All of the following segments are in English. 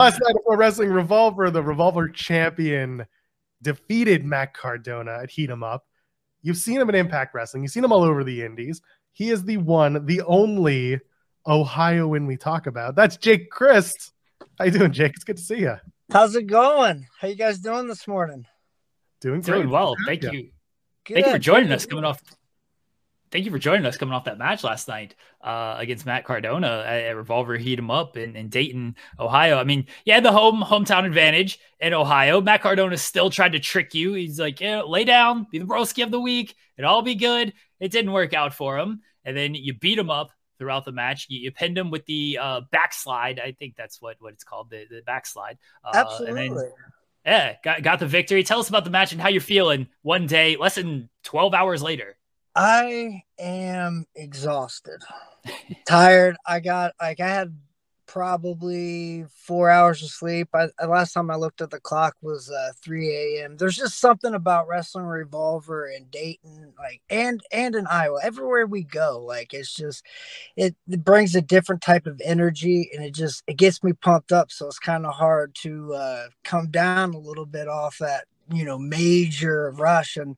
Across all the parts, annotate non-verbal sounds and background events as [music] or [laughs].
Last night of wrestling revolver, the revolver champion defeated Matt Cardona at Heat 'em Up. You've seen him in Impact Wrestling. You've seen him all over the indies. He is the one, the only Ohioan we talk about. That's Jake Crist. How you doing, Jake? It's good to see you. How's it going? How you guys doing this morning? Doing great. Doing well. Thank you. Good. Thank you for joining us coming off thank you for joining us coming off that match last night uh, against Matt Cardona at, at, Revolver him Up in, in Dayton, Ohio. I mean, you had the home hometown advantage in Ohio. Matt Cardona still tried to trick you. He's like, yeah, lay down, be the broski of the week, it'll all be good. It didn't work out for him, and then you beat him up throughout the match. You, you pinned him with the uh, backslide. I think that's what what it's called, the, the backslide. Uh, Absolutely. Then, yeah, got, got the victory. Tell us about the match and how you're feeling one day, less than 12 hours later. I am exhausted, tired. I got like I had probably four hours of sleep. I, last time I looked at the clock was uh, 3 a.m. There's just something about wrestling Revolver in Dayton, like and and in Iowa. Everywhere we go, like it's just it, it brings a different type of energy, and it just it gets me pumped up. So it's kind of hard to uh, come down a little bit off that you know major rush and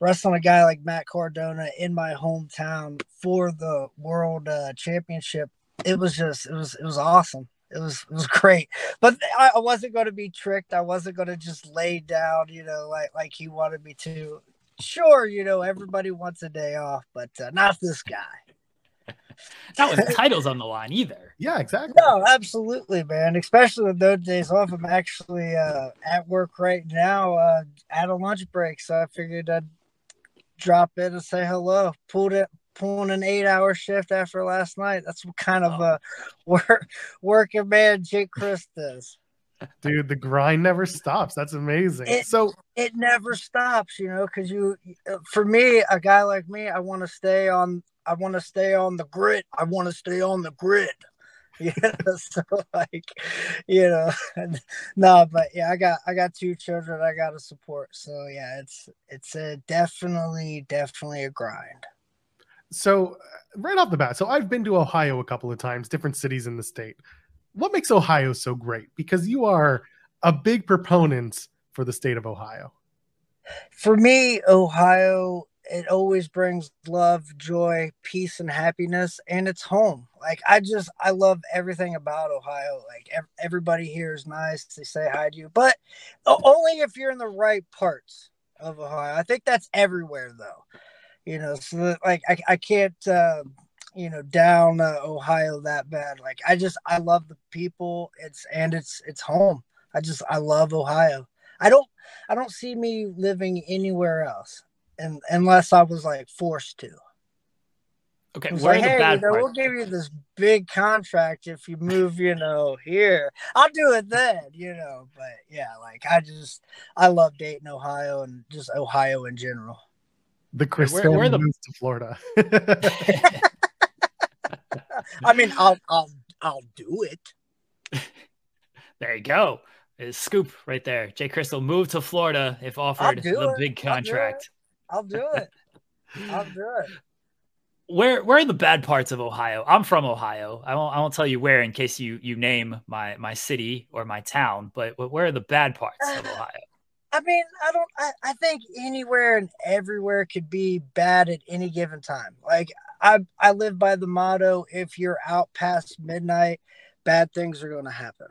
wrestling a guy like Matt Cardona in my hometown for the world uh, championship it was just it was it was awesome. It was it was [laughs] great. But I, I wasn't going to be tricked. I wasn't going to just lay down you know like like he wanted me to. Sure you know everybody wants a day off but uh, not this guy not with titles on the line either. Yeah, exactly. No, absolutely, man. Especially with those days off. I'm actually uh, at work right now uh, at a lunch break, so I figured I'd drop in and say hello. Pulled it, pulling an eight-hour shift after last night. That's what kind of a uh, [laughs] work working man Jake Crist is. Dude, the grind never stops. That's amazing. It, so it never stops, you know, because you, for me, a guy like me, I want to stay on I want to stay on the grid. I want to stay on the grid. [laughs] You know, [laughs] so like, you know, no, but yeah, I got I got two children I got to support. So yeah, it's it's a definitely definitely a grind. So uh, right off the bat, so I've been to Ohio a couple of times, different cities in the state. What makes Ohio so great? Because you are a big proponent for the state of Ohio. For me, Ohio it always brings love, joy, peace, and happiness, and it's home. Like I just, I love everything about Ohio. Like ev- everybody here is nice. They say hi to you, but only if you're in the right parts of Ohio. I think that's everywhere, though. You know, so that, like I, I can't, uh, you know, down uh, Ohio that bad. Like I just, I love the people. It's and it's it's home. I just, I love Ohio. I don't, I don't see me living anywhere else and unless I was like forced to. Okay, where like, hey, you know, we'll give you this big contract if you move, you know, here. I'll do it then, you know. But yeah, like I just I love Dayton, Ohio, and just Ohio in general. The Chris where, where the moves to Florida. [laughs] I mean, I'll I'll I'll do it. [laughs] There you go. scoop right there. Jake Crist'll moved to Florida if offered the it. big contract. I'll do it. I'll do it. Where where are the bad parts of Ohio? I'm from Ohio. I won't I won't tell you where in case you you name my my city or my town. But where are the bad parts of uh, Ohio? I mean, I don't. I, I think anywhere and everywhere could be bad at any given time. Like I I live by the motto: if you're out past midnight, bad things are going to happen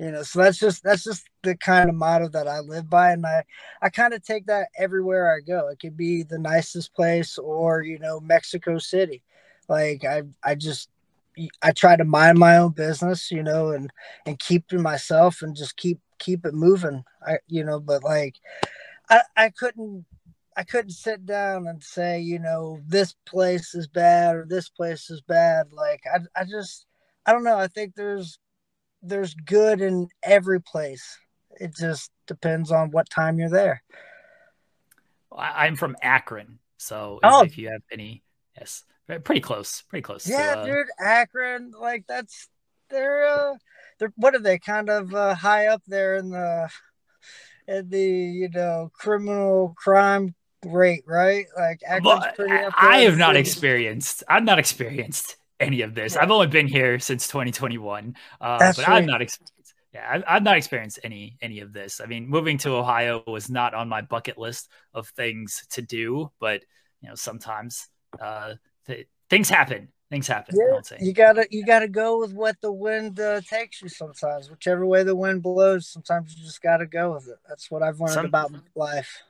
you know so that's just that's just the kind of motto that i live by and i i kind of take that everywhere i go it could be the nicest place or you know mexico city like i i just i try to mind my own business you know and and keep to myself and just keep keep it moving i you know but like i i couldn't I couldn't sit down and say, you know, this place is bad or this place is bad. Like I, I just, I don't know. I think there's there's good in every place. It just depends on what time you're there. I'm from Akron, so oh. if you have any, yes, pretty close, pretty close. Yeah, uh, dude, Akron, like that's they're uh, they're what are they kind of uh, high up there in the in the you know criminal crime rate, right? Like Akron's pretty up I have not experienced. I'm not experienced any of this. Yeah. I've only been here since 2021, uh, but right. I've not experienced. Yeah, I've, I've not experienced any any of this. I mean, moving to Ohio was not on my bucket list of things to do, but you know, sometimes uh, th- things happen. Things happen. Yeah, you gotta you gotta go with what the wind uh, takes you. Sometimes, whichever way the wind blows, sometimes you just gotta go with it. That's what I've learned Some, about life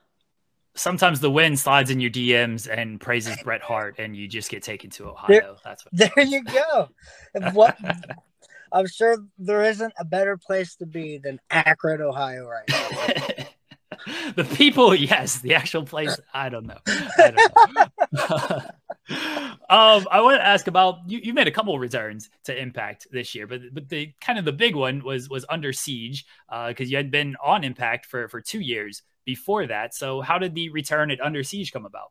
sometimes the wind slides in your DMs and praises Bret Hart, and you just get taken to Ohio. There, That's what. [laughs] There you go. what [laughs] I'm sure there isn't a better place to be than Akron, Ohio, right now. [laughs] the people, yes. The actual place, I don't know. I don't know. um, I want to ask about you. You made a couple of returns to Impact this year, but but the kind of the big one was was Under Siege because uh, you had been on Impact for for two years before that. So how did the return at Under Siege come about?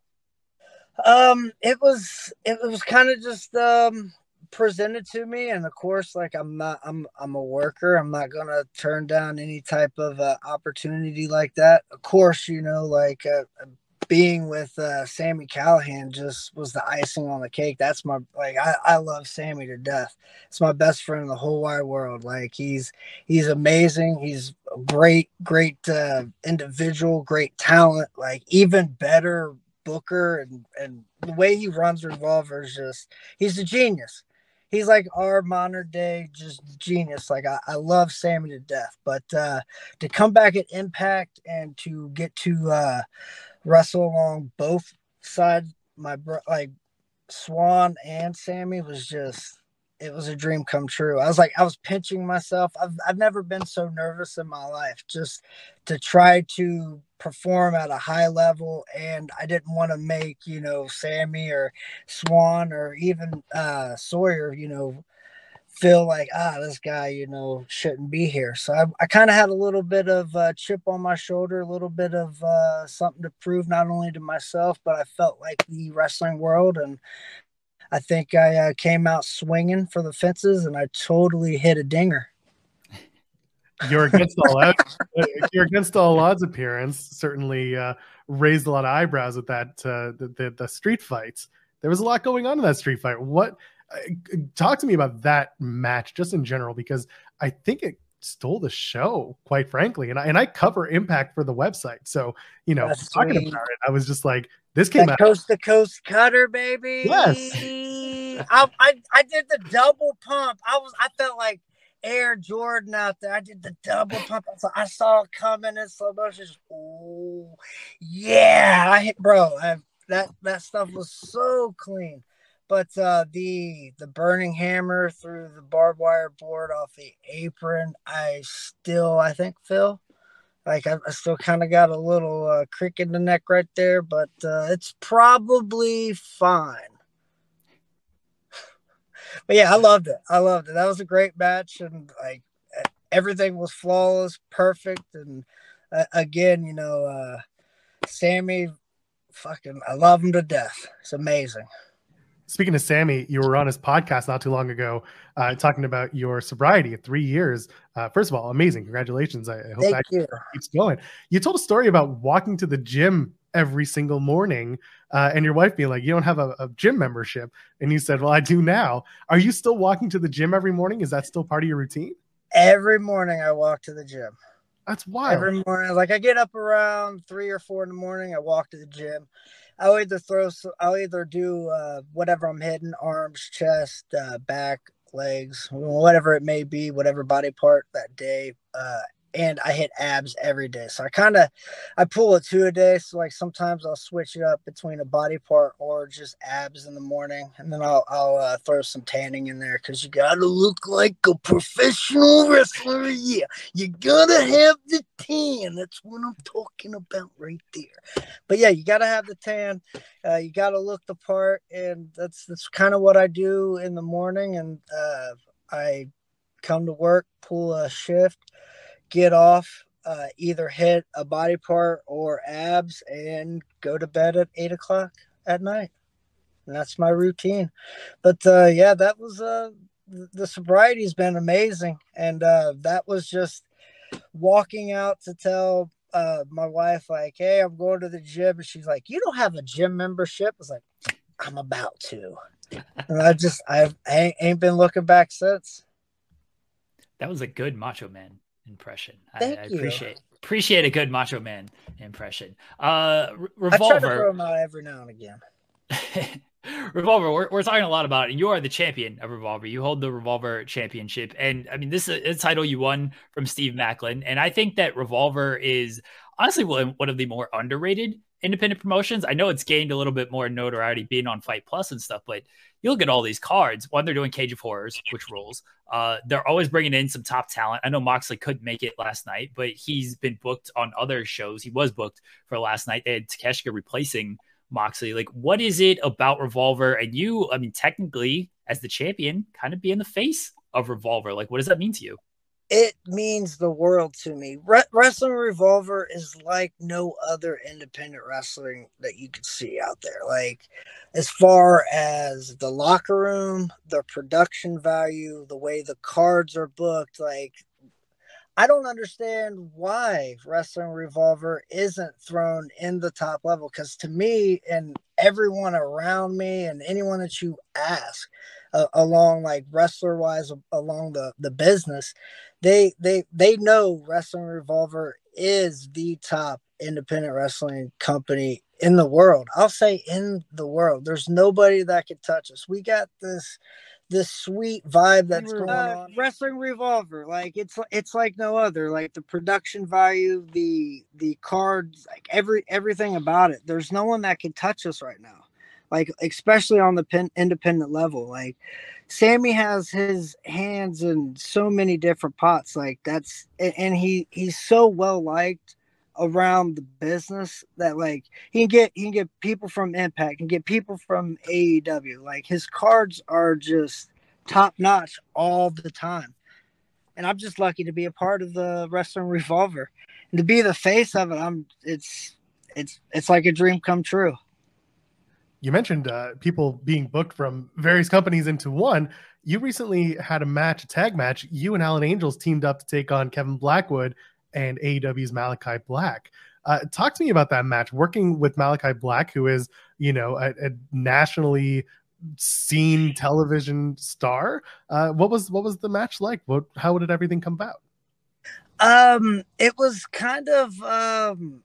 Um, it was it was kind of just um presented to me, and of course, like I'm not I'm I'm a worker. I'm not gonna turn down any type of uh, opportunity like that. Of course, you know, like uh, being with uh, Sami Callihan just was the icing on the cake. That's my like I, I love Sami to death. It's my best friend in the whole wide world. Like he's he's amazing. He's a great great uh, individual, great talent. Like even better booker and and the way he runs Revolver is just he's a genius. He's like our modern day just genius. Like I, I love Sami to death. But uh to come back at Impact and to get to uh wrestle along both sides. My bro, like Swann and Sami was just it was a dream come true. I was like I was pinching myself. I've I've never been so nervous in my life just to try to perform at a high level and I didn't want to make, you know, Sami or Swann or even uh Sawyer, you know, feel like ah this guy you know shouldn't be here. So i, I kind of had a little bit of a chip on my shoulder a little bit of uh, something to prove not only to myself but i felt like the wrestling world and i think i uh, came out swinging for the fences and i totally hit a dinger. You're against all [laughs] odds you're against all odds appearance certainly uh, raised a lot of eyebrows at that uh, the, the, the street fights. There was a lot going on in that street fight. What talk to me about that match just in general because I think it stole the show, quite frankly. And I and I cover Impact for the website, so you know, That's talking sweet. about it, I was just like, this came out coast to coast cutter, baby. Yes, [laughs] I, I I did the double pump. I was I felt like Air Jordan out there. I did the double pump. I saw it coming in slow motion. Oh yeah, I hit, bro. I, that that stuff was so clean. But uh, the the burning hammer through the barbed wire board off the apron, I still I think Phil, like I, I still kind of got a little uh, crick in the neck right there, but uh, it's probably fine. [laughs] but yeah, I loved it. I loved it. That was a great match, and like everything was flawless, perfect, and uh, again, you know, uh, Sami, fucking, I love him to death. It's amazing speaking to Sami, you were on his podcast not too long ago, uh, talking about your sobriety at three years. Uh, first of all, amazing! Congratulations! I, I hope Thank that you. keeps going. You told a story about walking to the gym every single morning, uh, and your wife being like, "You don't have a, a, gym membership," and you said, "Well, I do now." Are you still walking to the gym every morning? Is that still part of your routine? Every morning, I walk to the gym. That's wild. Every morning, like I get up around three or four in the morning. I walk to the gym. I'll either throw, I'll either do uh, whatever I'm hitting, arms, chest, uh, back, legs, whatever it may be, whatever body part that day. Uh, and I hit abs every day. So I kind of I pull a two a day. So like sometimes I'll switch it up between a body part or just abs in the morning, and then I'll I'll uh, throw some tanning in there because you gotta look like a professional wrestler. Yeah, you gotta have the tan. That's what I'm talking about right there. But yeah, you gotta have the tan. Uh, you gotta look the part, and that's that's kind of what I do in the morning. And uh, I come to work, pull a shift, get off, uh, either hit a body part or abs, and go to bed at eight o'clock at night. And that's my routine. But uh, yeah, that was uh, the sobriety has been amazing, and uh, that was just walking out to tell uh, my wife like, "Hey, I'm going to the gym," and she's like, "You don't have a gym membership?" I was like, "I'm about to," and I just I, I ain't been looking back since. That was a good Macho Man impression. Thank I, I you. appreciate appreciate a good Macho Man impression. Uh, Revolver. I try to throw him out every now and again. [laughs] Revolver, we're, we're talking a lot about it, and you are the champion of Revolver. You hold the Revolver Championship, and I mean, this is a title you won from Steve Maclin, and I think that Revolver is honestly one of the more underrated independent promotions. I know it's gained a little bit more notoriety being on Fight Plus and stuff, but you look at all these cards. One, they're doing Cage of Horrors, which rules. Uh, they're always bringing in some top talent. I know Moxley couldn't make it last night, but he's been booked on other shows. He was booked for last night. They had Takeshita replacing Moxley. Like, what is it about Revolver? And you, I mean, technically, as the champion, kind of being the face of Revolver. Like, what does that mean to you? It means the world to me. Re- wrestling Revolver is like no other independent wrestling that you could see out there. Like, as far as the locker room, the production value, the way the cards are booked, like I don't understand why Wrestling Revolver isn't thrown in the top level because to me and everyone around me and anyone that you ask uh, along like wrestler wise along the the business they they they know Wrestling Revolver is the top independent wrestling company in the world. I'll say in the world. There's nobody that can touch us. We got this this sweet vibe that's going uh, on. Wrestling Revolver, like it's it's like no other. Like the production value, the the cards, like every everything about it. There's no one that can touch us right now. Like especially on the pin, independent level. Like Sami has his hands in so many different pots. Like that's and he he's so well liked around the business that like he can get he can get people from Impact and get people from AEW. Like his cards are just top notch all the time. And I'm just lucky to be a part of the Wrestling Revolver and to be the face of it. I'm it's it's it's like a dream come true. You mentioned uh, people being booked from various companies into one. You recently had a match, a tag match. You and Alan Angels teamed up to take on Kevin Blackwood and AEW's Malachi Black. Uh, talk to me about that match. Working with Malachi Black, who is you know a, a nationally seen television star. Uh, what was what was the match like? What how did everything come about? Um, it was kind of um,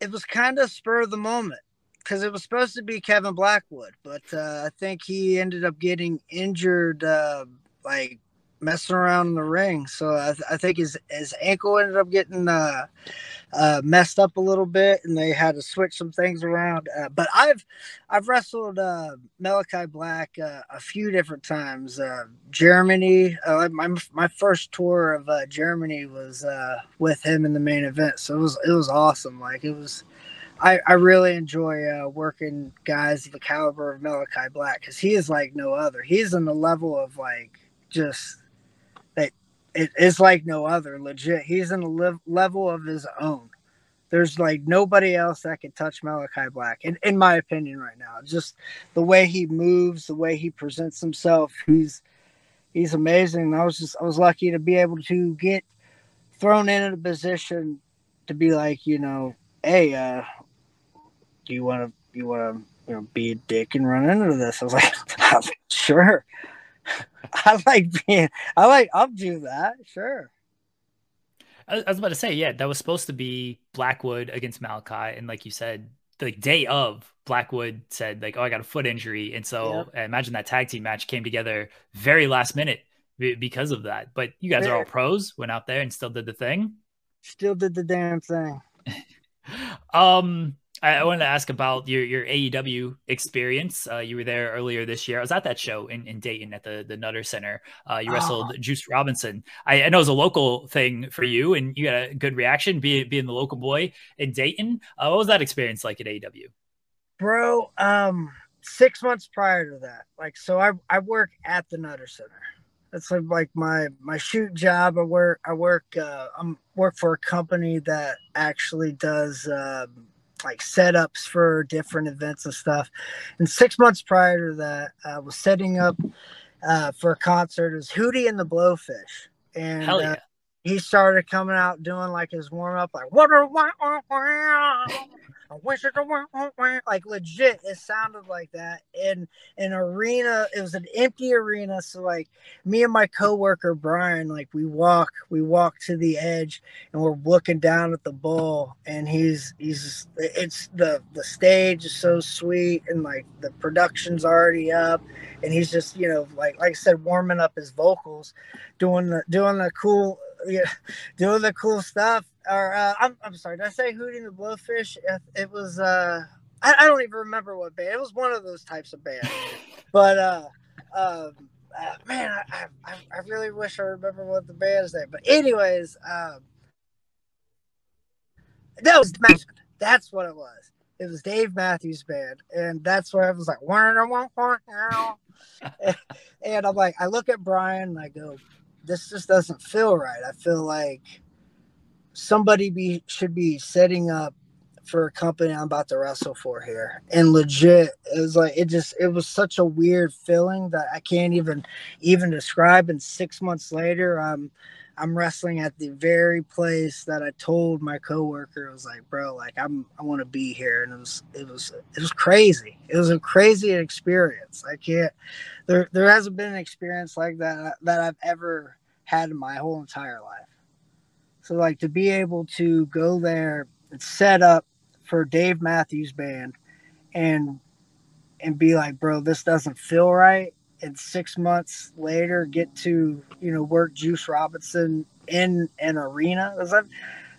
it was kind of spur of the moment because it was supposed to be Kevin Blackwood, but uh, I think he ended up getting injured uh, like messing around in the ring. So I, th- I think his his ankle ended up getting uh, uh, messed up a little bit, and they had to switch some things around. Uh, but I've I've wrestled uh, Malachi Black uh, a few different times. Uh, Germany, uh, my my first tour of Germany was with him in the main event, so it was it was awesome. Like it was. I, I really enjoy working guys of the caliber of Malachi Black because he is like no other. He's in the level of like just it, it's like no other. Legit, he's in a live, level of his own. There's like nobody else that can touch Malachi Black, in, in my opinion, right now. Just the way he moves, the way he presents himself, he's he's amazing. I was just I was lucky to be able to get thrown in a position to be like, you know, hey, uh, do you want to you want to you know be a dick and run into this? I was like [laughs] sure. [laughs] I like being. I like. I'll do that. Sure. I, was about to say, yeah, that was supposed to be Blackwood against Malachi, and like you said, the day of, Blackwood said like, "Oh, I got a foot injury," and so I imagine that tag team match came together very last minute because of that. But you guys are all pros, went out there and still did the thing. Still did the damn thing. [laughs] um, I, I, wanted to ask about your your AEW experience. Uh, you were there earlier this year. I was at that show in, in Dayton at the the Nutter Center. Uh, you wrestled oh. Juice Robinson. I, I, know it was a local thing for you, and you got a good reaction being being the local boy in Dayton. Uh, what was that experience like at AEW? Bro, um, six months prior to that, like so, I I work at the Nutter Center. That's like, my my shoot job. I work I work uh, I'm work for a company that actually does uh, like setups for different events and stuff. And six months prior to that, I was setting up uh, for a concert. It was Hootie and the Blowfish, and Hell yeah. uh, he started coming out doing like his warm up, like what are wish it could like legit. It sounded like that in an arena. It was an empty arena, so like me and my coworker Brian, like we walk, we walk to the edge, and we're looking down at the bowl, and he's he's it's the the stage is so sweet, and like the production's already up, and he's just you know like like I said, warming up his vocals, doing the doing the cool [laughs] yeah, doing the cool stuff. Or uh, I'm I'm sorry, did I say Hootie and the Blowfish? It was uh I, I don't even remember what band. It was one of those types of bands. [laughs] but uh, um, uh, man, I, I I really wish I remember what the band's name. But anyways, um, that was that's what it was. It was Dave Matthews Band, and that's where I was like, one one horn now and I'm like, I look at Brian and I go, this just doesn't feel right. I feel like somebody be should be setting up for a company I'm about to wrestle for here. And legit, it was like it just it was such a weird feeling that I can't even even describe. And six months later, I'm I'm wrestling at the very place that I told my coworker. It was like, bro, like I'm I want to be here. And it was it was it was crazy. It was a crazy experience. I can't there there hasn't been an experience like that that I've ever had in my whole entire life. So like to be able to go there and set up for Dave Matthews band and and be like, bro, this doesn't feel right. And six months later get to, you know, work Juice Robinson in an arena. I've,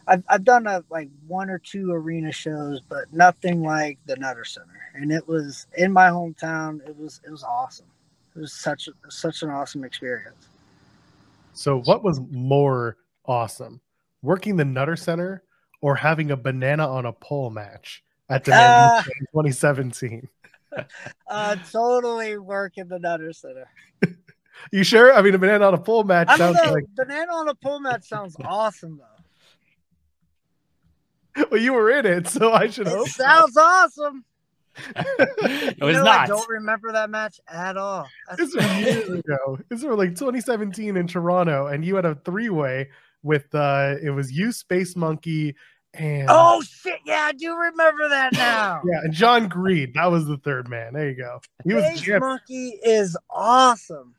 I've, I've done a, like one or two arena shows, but nothing like the Nutter Center. And it was in my hometown. It was it was awesome. It was such such an awesome experience. So, what was more awesome, working the Nutter Center or having a banana on a pole match at the [laughs] uh, 2017? [laughs] uh, totally working the Nutter Center. [laughs] you sure? I mean, a banana on a pole match I sounds know, like banana on a pole match sounds awesome though. Well, you were in it, so I should it hope. Sounds so. awesome. it was know, not. I don't remember that match at all. This was years ago. This was like 2017 in Toronto, and you had a three way with uh it was you, Space Monkey, and oh shit, yeah, I do remember that [laughs] now. yeah, and John Greed, that was the third man. There you go. He Space Monkey is awesome.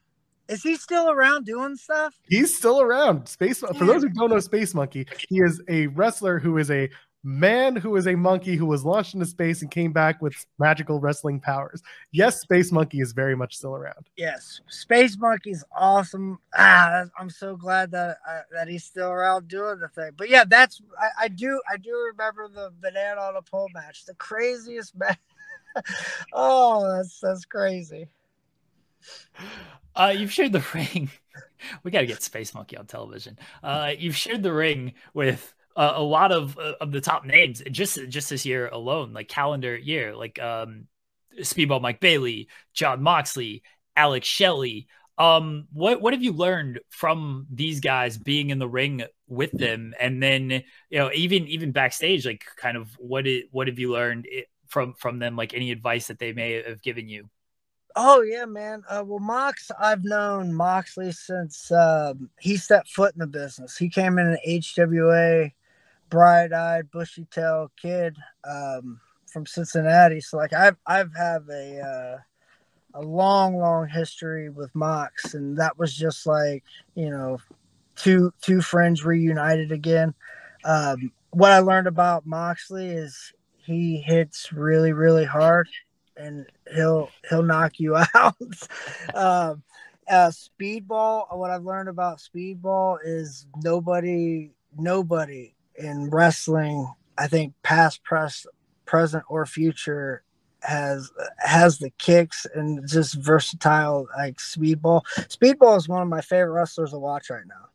Is he still around doing stuff? He's still around. Space for those who don't know Space Monkey, he is a wrestler who is a man who is a monkey who was launched into space and came back with magical wrestling powers. Yes, Space Monkey is very much still around. Yes, Space Monkey's awesome. Ah, I'm so glad that uh, that he's still around doing the thing. But yeah, that's I, I do I do remember the banana on a pole match, the craziest match. [laughs] oh, that's that's crazy. Uh, you've shared the [laughs] ring. we got to get Space Monkey on television. Uh, you've shared the ring with uh, a lot of uh, of the top names just just this year alone, like calendar year, like um, Speedball Mike Bailey, Jon Moxley, Alex Shelley. Um, what what have you learned from these guys being in the ring with them, and then you know even even backstage, like kind of what it, what have you learned from from them? Like any advice that they may have given you? Oh yeah, man. Uh, well, Mox, I've known Moxley since um, he set foot in the business. He came in an HWA bright-eyed, bushy-tailed kid um, from Cincinnati. So like I've I've have a uh, a long, long history with Mox, and that was just like you know two two friends reunited again. Um, what I learned about Moxley is he hits really, really hard, and he'll he'll knock you [laughs] out. um, uh, speedball. What I've learned about speedball is nobody nobody in wrestling, I think past, press, present, or future has has the kicks and just versatile like speedball. Speedball is one of my favorite wrestlers to watch right now.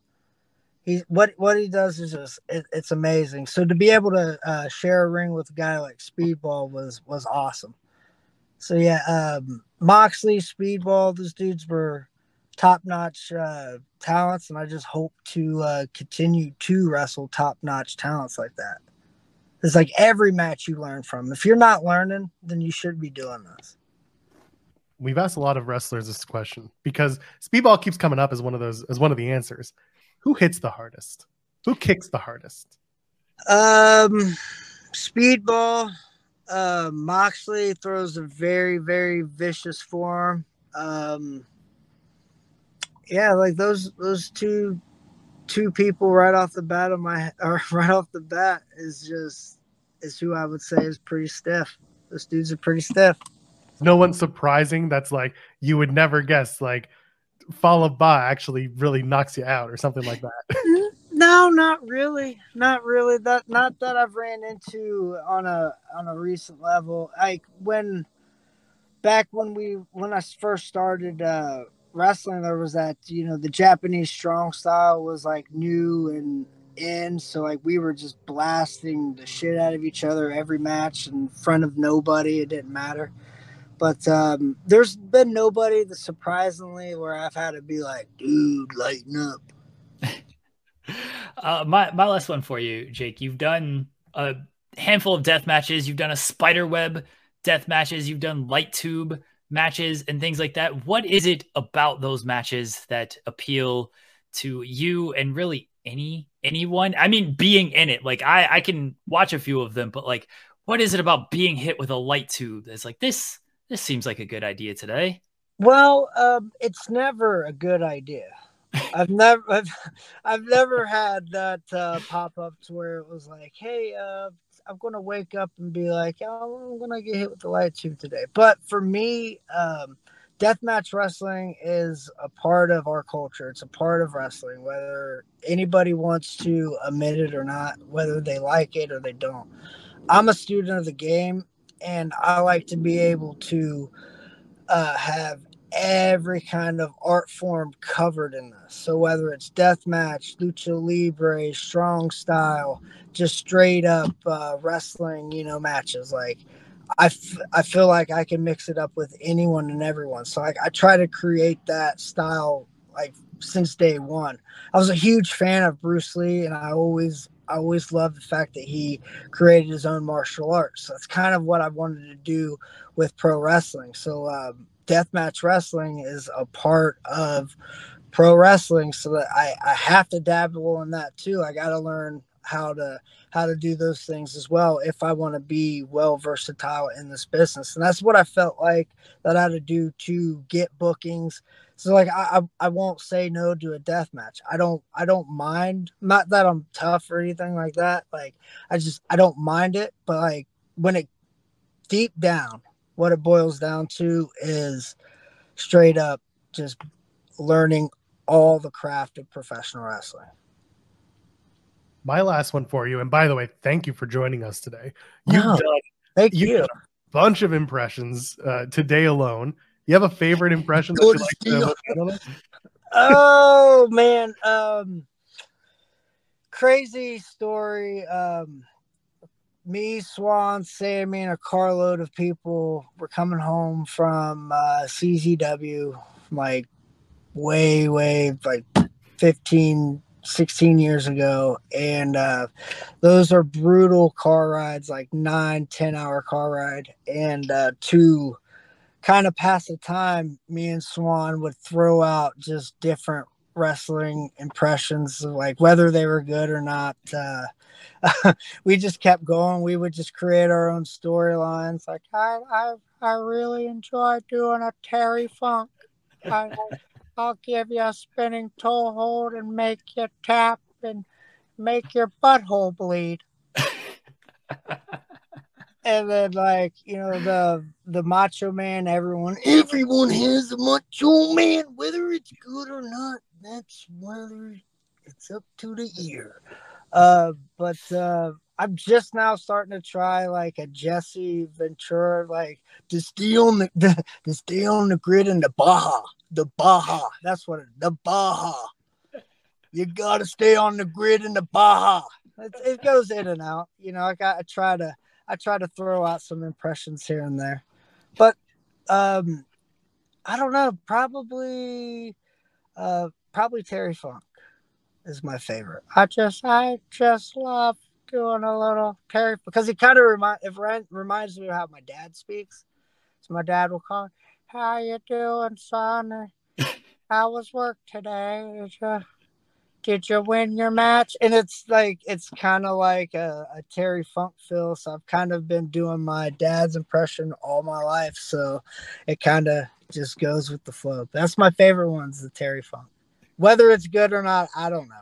He what what he does is just it, it's amazing. So to be able to uh, share a ring with a guy like Speedball was was awesome. So yeah, um, Moxley, Speedball, those dudes were top notch uh, talents, and I just hope to uh, continue to wrestle top notch talents like that. It's like every match you learn from. If you're not learning, then you should be doing this. We've asked a lot of wrestlers this question because speedball keeps coming up as one of those as one of the answers. Who hits the hardest? Who kicks the hardest? Um, speedball. Uh, Moxley throws a very very vicious form. Um, yeah, like those those two two people right off the bat of my [laughs] or right off the bat is just is who I would say is pretty stiff. Those dudes are pretty stiff. No one surprising that's like you would never guess like Fallah Bahh actually really knocks you out or something like that. [laughs] no, not really. Not really. That not that I've ran into on a on a recent level. Like when back when we when I first started uh wrestling there was that you know the japanese strong style was like new and in so like we were just blasting the shit out of each other every match in front of nobody it didn't matter. But um there's been nobody that surprisingly where i've had to be like dude lighten up. Uh my my last one for you jake. You've done a handful of death matches. You've done a spider web death matches. You've done light tube matches and things like that. What is it about those matches that appeal to you and really any anyone? I mean, being in it, like I I can watch a few of them, but like, what is it about being hit with a light tube that's like this? This seems like a good idea today. Well, um, it's never a good idea. I've never, [laughs] I've, I've never had that uh, pop up to where it was like, "Hey, uh, I'm gonna wake up and be like, oh, I'm gonna get hit with the light tube today. But for me, um, deathmatch wrestling is a part of our culture. It's a part of wrestling, whether anybody wants to admit it or not, whether they like it or they don't. I'm a student of the game, and I like to be able to uh, have every kind of art form covered in this. So whether it's death match, lucha libre, strong style, just straight up uh, wrestling, you know, matches, like I, f- I feel like I can mix it up with anyone and everyone. So like I try to create that style like since day one. I was a huge fan of Bruce Lee, and I always I always loved the fact that he created his own martial arts. So that's kind of what I wanted to do with pro wrestling. So um, deathmatch wrestling is a part of pro wrestling so that I, I have to dabble in that too. I got to learn how to how to do those things as well if I want to be well versatile in this business. And that's what I felt like that I had to do to get bookings. So like I, I, I won't say no to a death match. I don't I don't mind not that I'm tough or anything like that. Like I just I don't mind it, but like when it deep down what it boils down to is straight up just learning all the craft of professional wrestling. My last one for you, and by the way, thank you for joining us today. You've done, thank you. a bunch of impressions uh, today alone. You have a favorite impression that you like to Oh man, um, crazy story. Um, me, Swann, Sami, and a carload of people were coming home from uh, CZW, like way, way, like 15, 16 years ago. And uh, those are brutal car rides, like nine, 10 hour car ride. And uh, to kind of pass the time, me and Swann would throw out just different wrestling impressions, like whether they were good or not. Uh, [laughs] we just kept going. We would just create our own storylines. Like I, I, I really enjoy doing a Terry Funk. I, I'll give you a spinning toe hold and make you tap and make your butthole bleed. [laughs] and then like you know the the macho man everyone everyone has a macho man whether it's good or not that's whether it's up to the ear uh, but uh, I'm just now starting to try like a Jesse Ventura, like to on the, the on the grid in the Baja, the Baja. That's what it, the Baja. You gotta stay on the grid in the Baja. It, it goes in and out. You know, I got I try to I try to throw out some impressions here and there, but um, I don't know. Probably Uh, probably Terry Funk is my favorite. I just, I just love doing a little Terry because he kind of remind it reminds me of how my dad speaks. So my dad will call, "How you doing, son? [laughs] How was work today? Did you, did you win your match?" And it's like it's kind of like a, a Terry Funk feel. So I've kind of been doing my dad's impression all my life. So it kind of just goes with the flow. That's my favorite ones, the Terry Funk. Whether it's good or not, I don't know.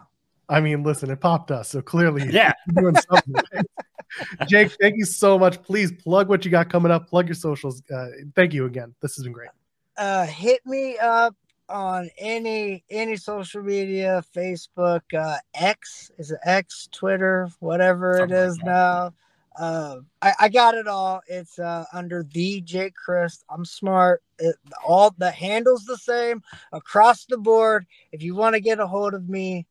I mean, listen, it popped us, so clearly, yeah. doing something. [laughs] Jake, thank you so much. Please plug what you got coming up. Plug your socials. Uh, thank you again. This has been great. Uh, hit me up on any any social media, Facebook, uh, X is it X, Twitter, whatever Something it is like now. Uh, I, I got it all. It's uh, under the Jake Crist. I'm smart. It, all the handles the same across the board. If you want to get a hold of me,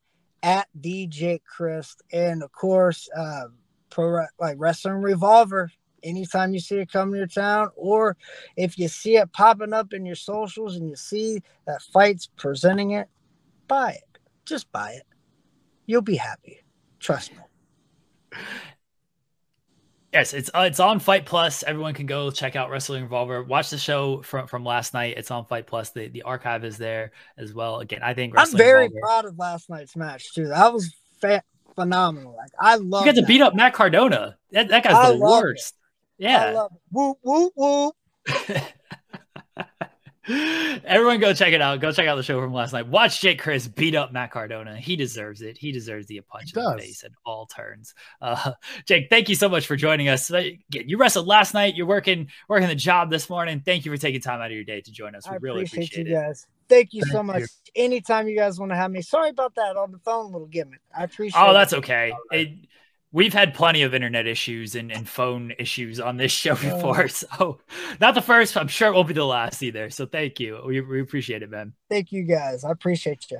at the Jake Crist, and of course, uh, pro like Wrestling Revolver. Anytime you see it come to your town, or if you see it popping up in your socials and you see that fight's presenting it, buy it. Just buy it. You'll be happy. Trust me. Yes, it's uh, it's on Fight Plus. Everyone can go check out Wrestling Revolver. Watch the show from from last night. It's on Fight Plus. The the archive is there as well. Again, I think Wrestling I'm very Revolver, proud of last night's match too. That was fa- phenomenal. Like I love. You got to beat up Matt Cardona. That that guy's I the worst. It. Yeah. Whoop whoop whoop. [laughs] Everyone go check it out. Go check out the show from last night. Watch Jake Crist beat up Matt Cardona. He deserves it. He deserves the punch in the face at all turns. Uh, Jake, thank you so much for joining us. Again, you wrestled last night. You're working working the job this morning. Thank you for taking time out of your day to join us. We I really appreciate, appreciate you it. guys. Thank you thank so much. You. Anytime you guys want to have me. Sorry about that on the phone little gimmick. I appreciate Oh, that's okay. It, we've had plenty of internet issues and, and phone issues on this show [laughs] before. So, not the first. I'm sure it won't be the last either. So, thank you. We, we appreciate it, man. Thank you, guys. I appreciate you.